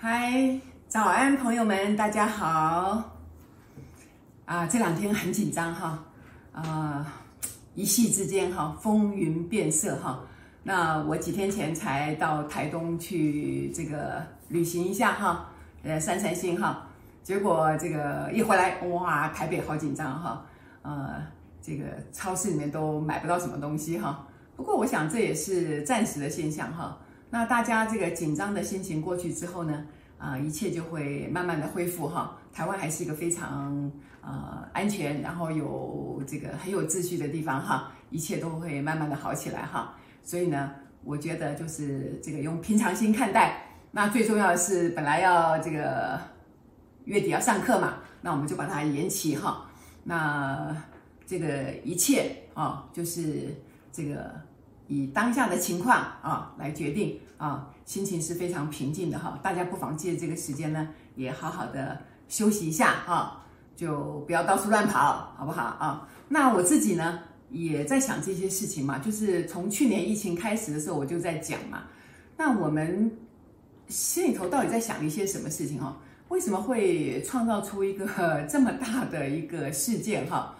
嗨，早安，朋友们，大家好。啊，这两天很紧张哈，啊，一夕之间哈，风云变色哈。那我几天前才到台东去这个旅行一下哈，呃，散散心哈。结果这个一回来，哇，台北好紧张哈，呃，这个超市里面都买不到什么东西哈。不过我想这也是暂时的现象哈。那大家这个紧张的心情过去之后呢，啊，一切就会慢慢的恢复哈。台湾还是一个非常呃安全，然后有这个很有秩序的地方哈，一切都会慢慢的好起来哈。所以呢，我觉得就是这个用平常心看待。那最重要的是，本来要这个。月底要上课嘛，那我们就把它延期哈。那这个一切啊，就是这个以当下的情况啊来决定啊，心情是非常平静的哈。大家不妨借这个时间呢，也好好的休息一下啊，就不要到处乱跑，好不好啊？那我自己呢，也在想这些事情嘛，就是从去年疫情开始的时候，我就在讲嘛。那我们心里头到底在想一些什么事情哈？为什么会创造出一个 这么大的一个事件哈？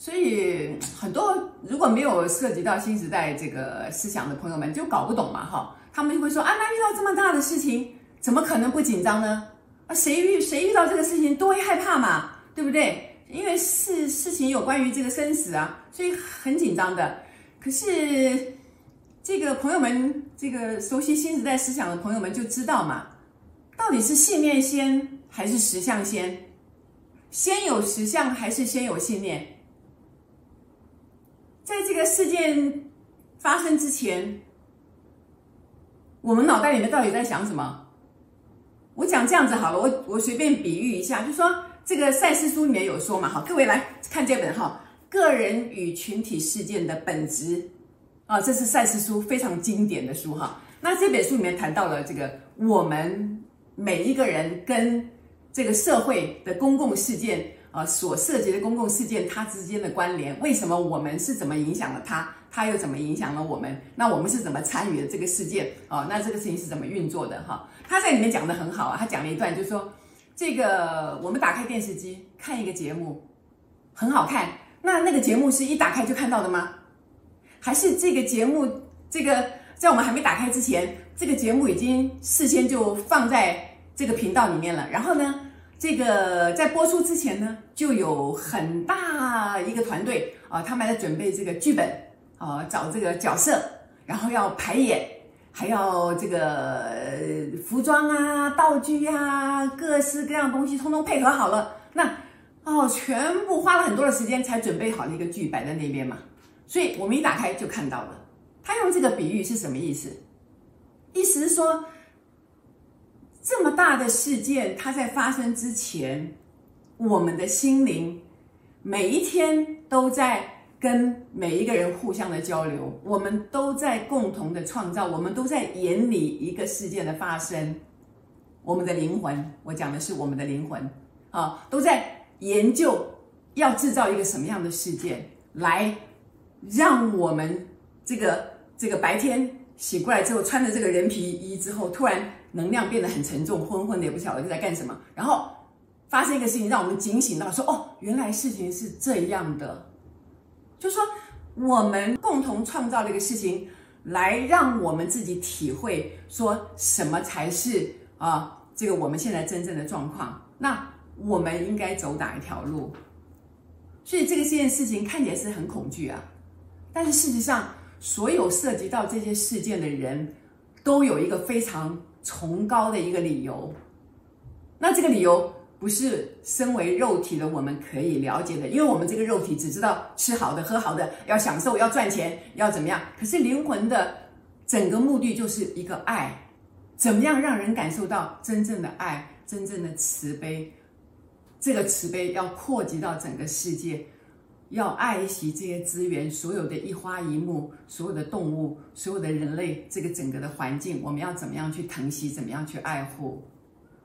所以很多如果没有涉及到新时代这个思想的朋友们就搞不懂嘛哈，他们就会说啊，那遇到这么大的事情，怎么可能不紧张呢？啊，谁遇谁遇到这个事情都会害怕嘛，对不对？因为事事情有关于这个生死啊，所以很紧张的。可是这个朋友们，这个熟悉新时代思想的朋友们就知道嘛。到底是信念先还是实相先？先有实相还是先有信念？在这个事件发生之前，我们脑袋里面到底在想什么？我讲这样子好了，我我随便比喻一下，就说这个赛斯书里面有说嘛，好，各位来看这本哈，个人与群体事件的本质啊，这是赛斯书非常经典的书哈。那这本书里面谈到了这个我们。每一个人跟这个社会的公共事件啊，所涉及的公共事件，它之间的关联，为什么我们是怎么影响了他，他又怎么影响了我们？那我们是怎么参与的这个事件哦？那这个事情是怎么运作的？哈，他在里面讲得很好啊，他讲了一段，就是说，这个我们打开电视机看一个节目，很好看，那那个节目是一打开就看到的吗？还是这个节目，这个在我们还没打开之前，这个节目已经事先就放在。这个频道里面了，然后呢，这个在播出之前呢，就有很大一个团队啊，他们在准备这个剧本啊，找这个角色，然后要排演，还要这个服装啊、道具啊，各式各样东西通通配合好了，那哦，全部花了很多的时间才准备好了一个剧摆在那边嘛，所以我们一打开就看到了。他用这个比喻是什么意思？意思是说。这么大的事件，它在发生之前，我们的心灵每一天都在跟每一个人互相的交流，我们都在共同的创造，我们都在演理一个事件的发生。我们的灵魂，我讲的是我们的灵魂，啊，都在研究要制造一个什么样的事件，来让我们这个这个白天醒过来之后，穿着这个人皮衣之后，突然。能量变得很沉重，昏昏的也不晓得在干什么。然后发生一个事情，让我们警醒到说：“哦，原来事情是这样的。”就说我们共同创造了一个事情，来让我们自己体会说什么才是啊，这个我们现在真正的状况。那我们应该走哪一条路？所以这个件事情看起来是很恐惧啊，但是事实上，所有涉及到这些事件的人都有一个非常。崇高的一个理由，那这个理由不是身为肉体的我们可以了解的，因为我们这个肉体只知道吃好的、喝好的，要享受、要赚钱、要怎么样。可是灵魂的整个目的就是一个爱，怎么样让人感受到真正的爱、真正的慈悲？这个慈悲要扩及到整个世界。要爱惜这些资源，所有的一花一木，所有的动物，所有的人类，这个整个的环境，我们要怎么样去疼惜，怎么样去爱护？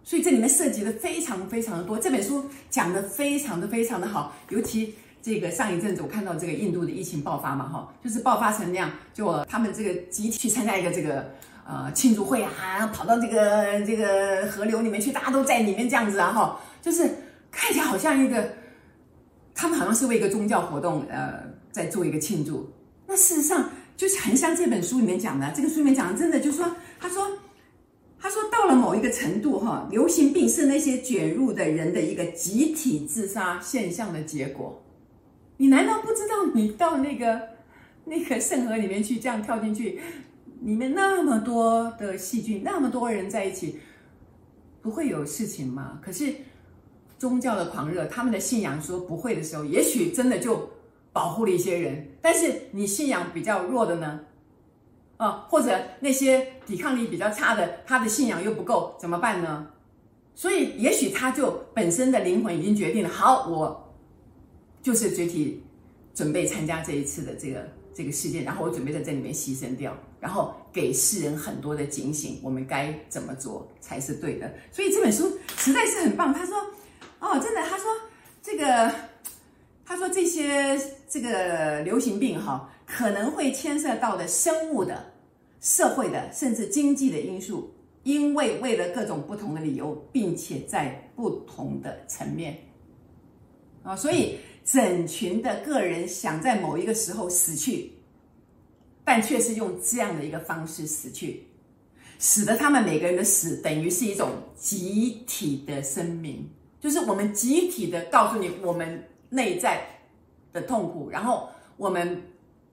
所以这里面涉及的非常非常的多。这本书讲的非常的非常的好，尤其这个上一阵子我看到这个印度的疫情爆发嘛，哈，就是爆发成那样，就他们这个集体去参加一个这个呃庆祝会啊，跑到这个这个河流里面去，大家都在里面这样子啊，哈，就是看起来好像一个，他们好像是为一个宗教活动呃在做一个庆祝，那事实上就是很像这本书里面讲的，这个书里面讲的真的就是说，他说。他说：“到了某一个程度，哈，流行病是那些卷入的人的一个集体自杀现象的结果。你难道不知道，你到那个那个圣河里面去，这样跳进去，里面那么多的细菌，那么多人在一起，不会有事情吗？可是宗教的狂热，他们的信仰说不会的时候，也许真的就保护了一些人。但是你信仰比较弱的呢？”啊，或者那些抵抗力比较差的，他的信仰又不够，怎么办呢？所以，也许他就本身的灵魂已经决定了，好，我就是具体准备参加这一次的这个这个事件，然后我准备在这里面牺牲掉，然后给世人很多的警醒，我们该怎么做才是对的。所以这本书实在是很棒。他说，哦，真的，他说这个，他说这些这个流行病哈。可能会牵涉到的生物的、社会的，甚至经济的因素，因为为了各种不同的理由，并且在不同的层面，啊，所以整群的个人想在某一个时候死去，但却是用这样的一个方式死去，使得他们每个人的死等于是一种集体的生命，就是我们集体的告诉你我们内在的痛苦，然后我们。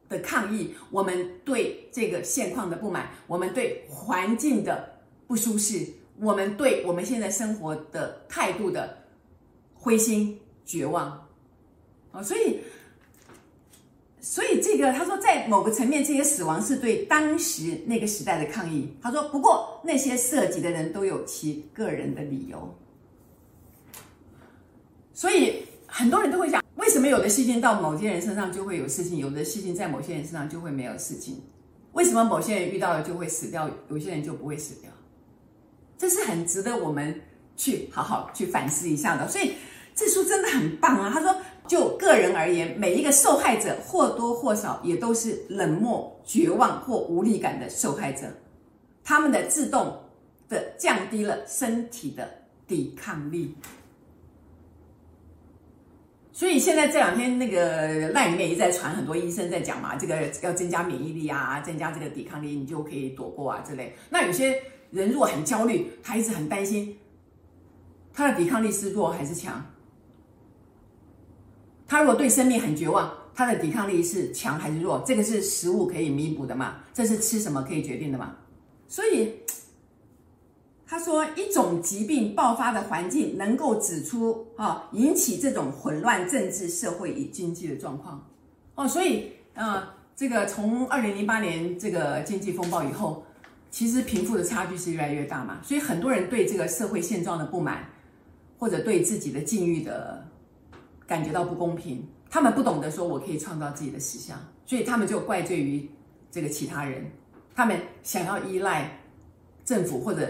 的抗议，我们对这个现况的不满，我们对环境的不舒适，我们对我们现在生活的态度的灰心绝望，啊，所以，所以这个他说，在某个层面，这些死亡是对当时那个时代的抗议。他说，不过那些涉及的人都有其个人的理由，所以很多人都会讲。为什么有的细菌到某些人身上就会有事情，有的细菌在某些人身上就会没有事情？为什么某些人遇到了就会死掉，有些人就不会死掉？这是很值得我们去好好去反思一下的。所以这书真的很棒啊！他说，就个人而言，每一个受害者或多或少也都是冷漠、绝望或无力感的受害者，他们的自动的降低了身体的抵抗力。所以现在这两天那个赖里面一直在传，很多医生在讲嘛，这个要增加免疫力啊，增加这个抵抗力，你就可以躲过啊之类。那有些人如果很焦虑，他一直很担心，他的抵抗力是弱还是强？他如果对生命很绝望，他的抵抗力是强还是弱？这个是食物可以弥补的嘛？这是吃什么可以决定的嘛？所以。他说，一种疾病爆发的环境能够指出啊，引起这种混乱政治、社会与经济的状况哦。所以，呃，这个从二零零八年这个经济风暴以后，其实贫富的差距是越来越大嘛。所以很多人对这个社会现状的不满，或者对自己的境遇的感觉到不公平，他们不懂得说我可以创造自己的实相，所以他们就怪罪于这个其他人，他们想要依赖政府或者。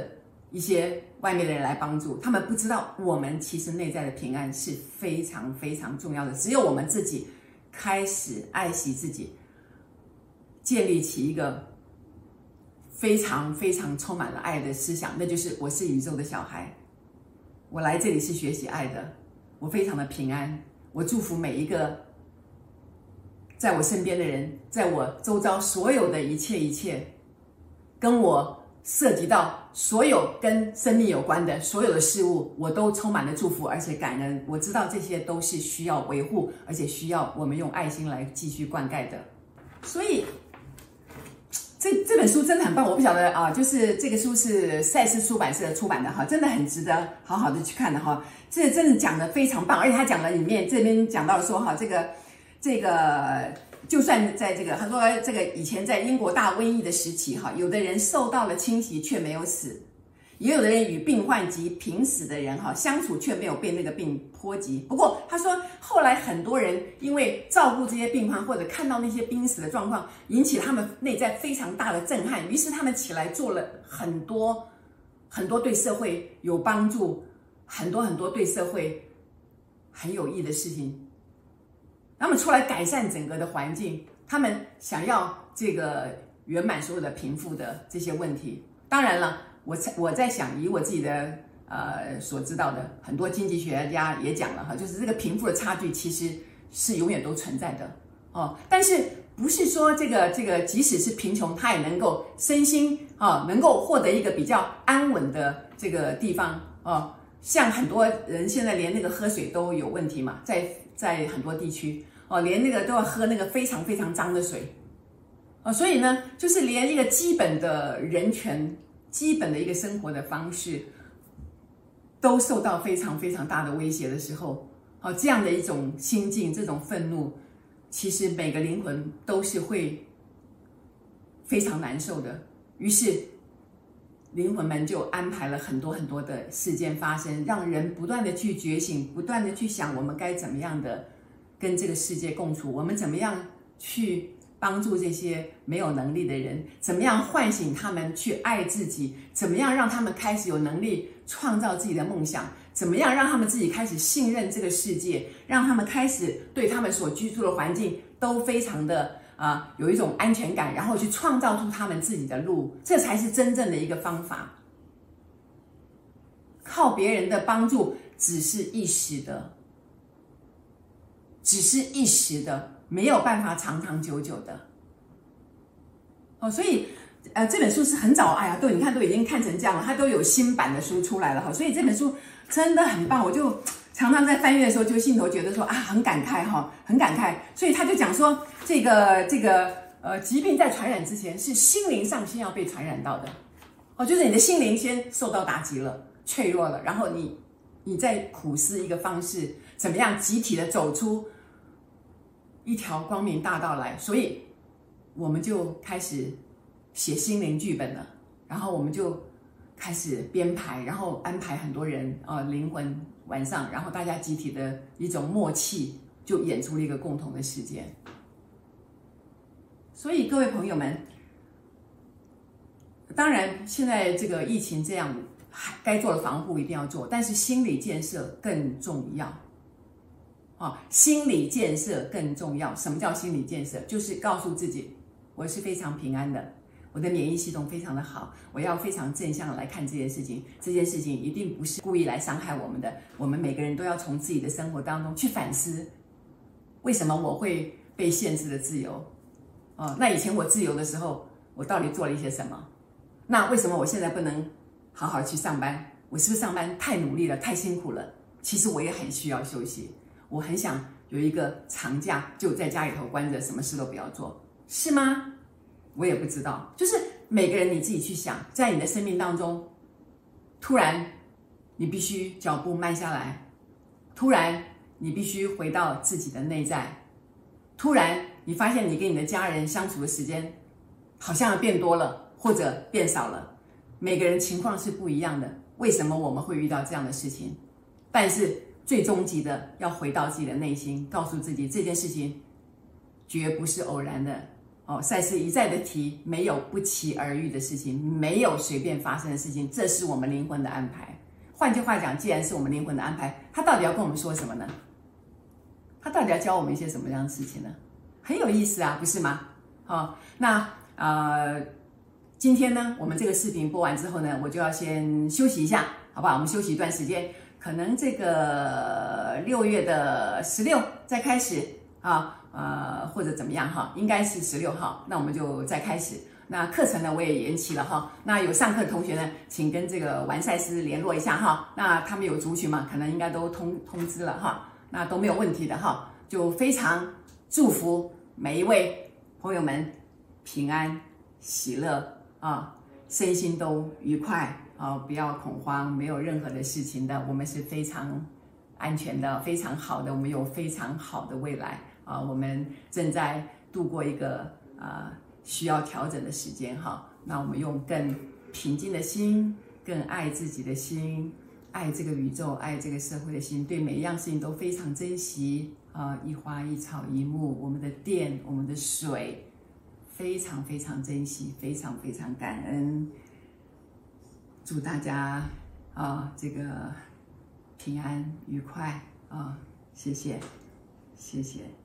一些外面的人来帮助他们，不知道我们其实内在的平安是非常非常重要的。只有我们自己开始爱惜自己，建立起一个非常非常充满了爱的思想，那就是我是宇宙的小孩，我来这里是学习爱的，我非常的平安。我祝福每一个在我身边的人，在我周遭所有的一切一切，跟我。涉及到所有跟生命有关的所有的事物，我都充满了祝福，而且感恩。我知道这些都是需要维护，而且需要我们用爱心来继续灌溉的。所以，这这本书真的很棒。我不晓得啊，就是这个书是赛斯出版社出版的哈，真的很值得好好的去看的哈。这真的讲的非常棒，而且他讲了里面这边讲到说哈，这个这个。就算在这个，他说这个以前在英国大瘟疫的时期，哈，有的人受到了侵袭却没有死，也有的人与病患及濒死的人哈相处却没有被那个病波及。不过他说，后来很多人因为照顾这些病患或者看到那些濒死的状况，引起他们内在非常大的震撼，于是他们起来做了很多很多对社会有帮助、很多很多对社会很有益的事情。他们出来改善整个的环境，他们想要这个圆满所有的贫富的这些问题。当然了，我我在想，以我自己的呃所知道的，很多经济学家也讲了哈，就是这个贫富的差距其实是永远都存在的哦。但是不是说这个这个即使是贫穷，他也能够身心啊能够获得一个比较安稳的这个地方哦？像很多人现在连那个喝水都有问题嘛，在在很多地区哦，连那个都要喝那个非常非常脏的水哦，所以呢，就是连一个基本的人权、基本的一个生活的方式都受到非常非常大的威胁的时候，哦，这样的一种心境、这种愤怒，其实每个灵魂都是会非常难受的。于是。灵魂们就安排了很多很多的事件发生，让人不断的去觉醒，不断的去想我们该怎么样的跟这个世界共处，我们怎么样去帮助这些没有能力的人，怎么样唤醒他们去爱自己，怎么样让他们开始有能力创造自己的梦想，怎么样让他们自己开始信任这个世界，让他们开始对他们所居住的环境都非常的。啊，有一种安全感，然后去创造出他们自己的路，这才是真正的一个方法。靠别人的帮助只是一时的，只是一时的，没有办法长长久久的。哦，所以呃，这本书是很早，哎呀，都你看都已经看成这样了，它都有新版的书出来了哈，所以这本书真的很棒，我就。常常在翻阅的时候，就心头觉得说啊，很感慨哈，很感慨。所以他就讲说，这个这个呃，疾病在传染之前，是心灵上先要被传染到的，哦，就是你的心灵先受到打击了，脆弱了，然后你你再苦思一个方式，怎么样集体的走出一条光明大道来。所以我们就开始写心灵剧本了，然后我们就开始编排，然后安排很多人啊，灵魂。晚上，然后大家集体的一种默契，就演出了一个共同的事件。所以各位朋友们，当然现在这个疫情这样，还该做的防护一定要做，但是心理建设更重要。啊，心理建设更重要。什么叫心理建设？就是告诉自己，我是非常平安的。我的免疫系统非常的好，我要非常正向来看这件事情。这件事情一定不是故意来伤害我们的。我们每个人都要从自己的生活当中去反思，为什么我会被限制的自由？哦，那以前我自由的时候，我到底做了一些什么？那为什么我现在不能好好去上班？我是不是上班太努力了，太辛苦了？其实我也很需要休息，我很想有一个长假，就在家里头关着，什么事都不要做，是吗？我也不知道，就是每个人你自己去想，在你的生命当中，突然你必须脚步慢下来，突然你必须回到自己的内在，突然你发现你跟你的家人相处的时间好像变多了或者变少了，每个人情况是不一样的。为什么我们会遇到这样的事情？但是最终极的要回到自己的内心，告诉自己这件事情绝不是偶然的。哦，赛斯一再的提，没有不期而遇的事情，没有随便发生的事情，这是我们灵魂的安排。换句话讲，既然是我们灵魂的安排，他到底要跟我们说什么呢？他到底要教我们一些什么样的事情呢？很有意思啊，不是吗？好、哦，那呃，今天呢，我们这个视频播完之后呢，我就要先休息一下，好不好？我们休息一段时间，可能这个六月的十六再开始啊。呃，或者怎么样哈，应该是十六号，那我们就再开始。那课程呢，我也延期了哈。那有上课的同学呢，请跟这个完赛师联络一下哈。那他们有族群嘛，可能应该都通通知了哈。那都没有问题的哈，就非常祝福每一位朋友们平安喜乐啊，身心都愉快啊，不要恐慌，没有任何的事情的，我们是非常安全的，非常好的，我们有非常好的未来。啊，我们正在度过一个啊需要调整的时间哈。那我们用更平静的心，更爱自己的心，爱这个宇宙，爱这个社会的心，对每一样事情都非常珍惜啊。一花一草一木，我们的电，我们的水，非常非常珍惜，非常非常感恩。祝大家啊，这个平安愉快啊！谢谢，谢谢。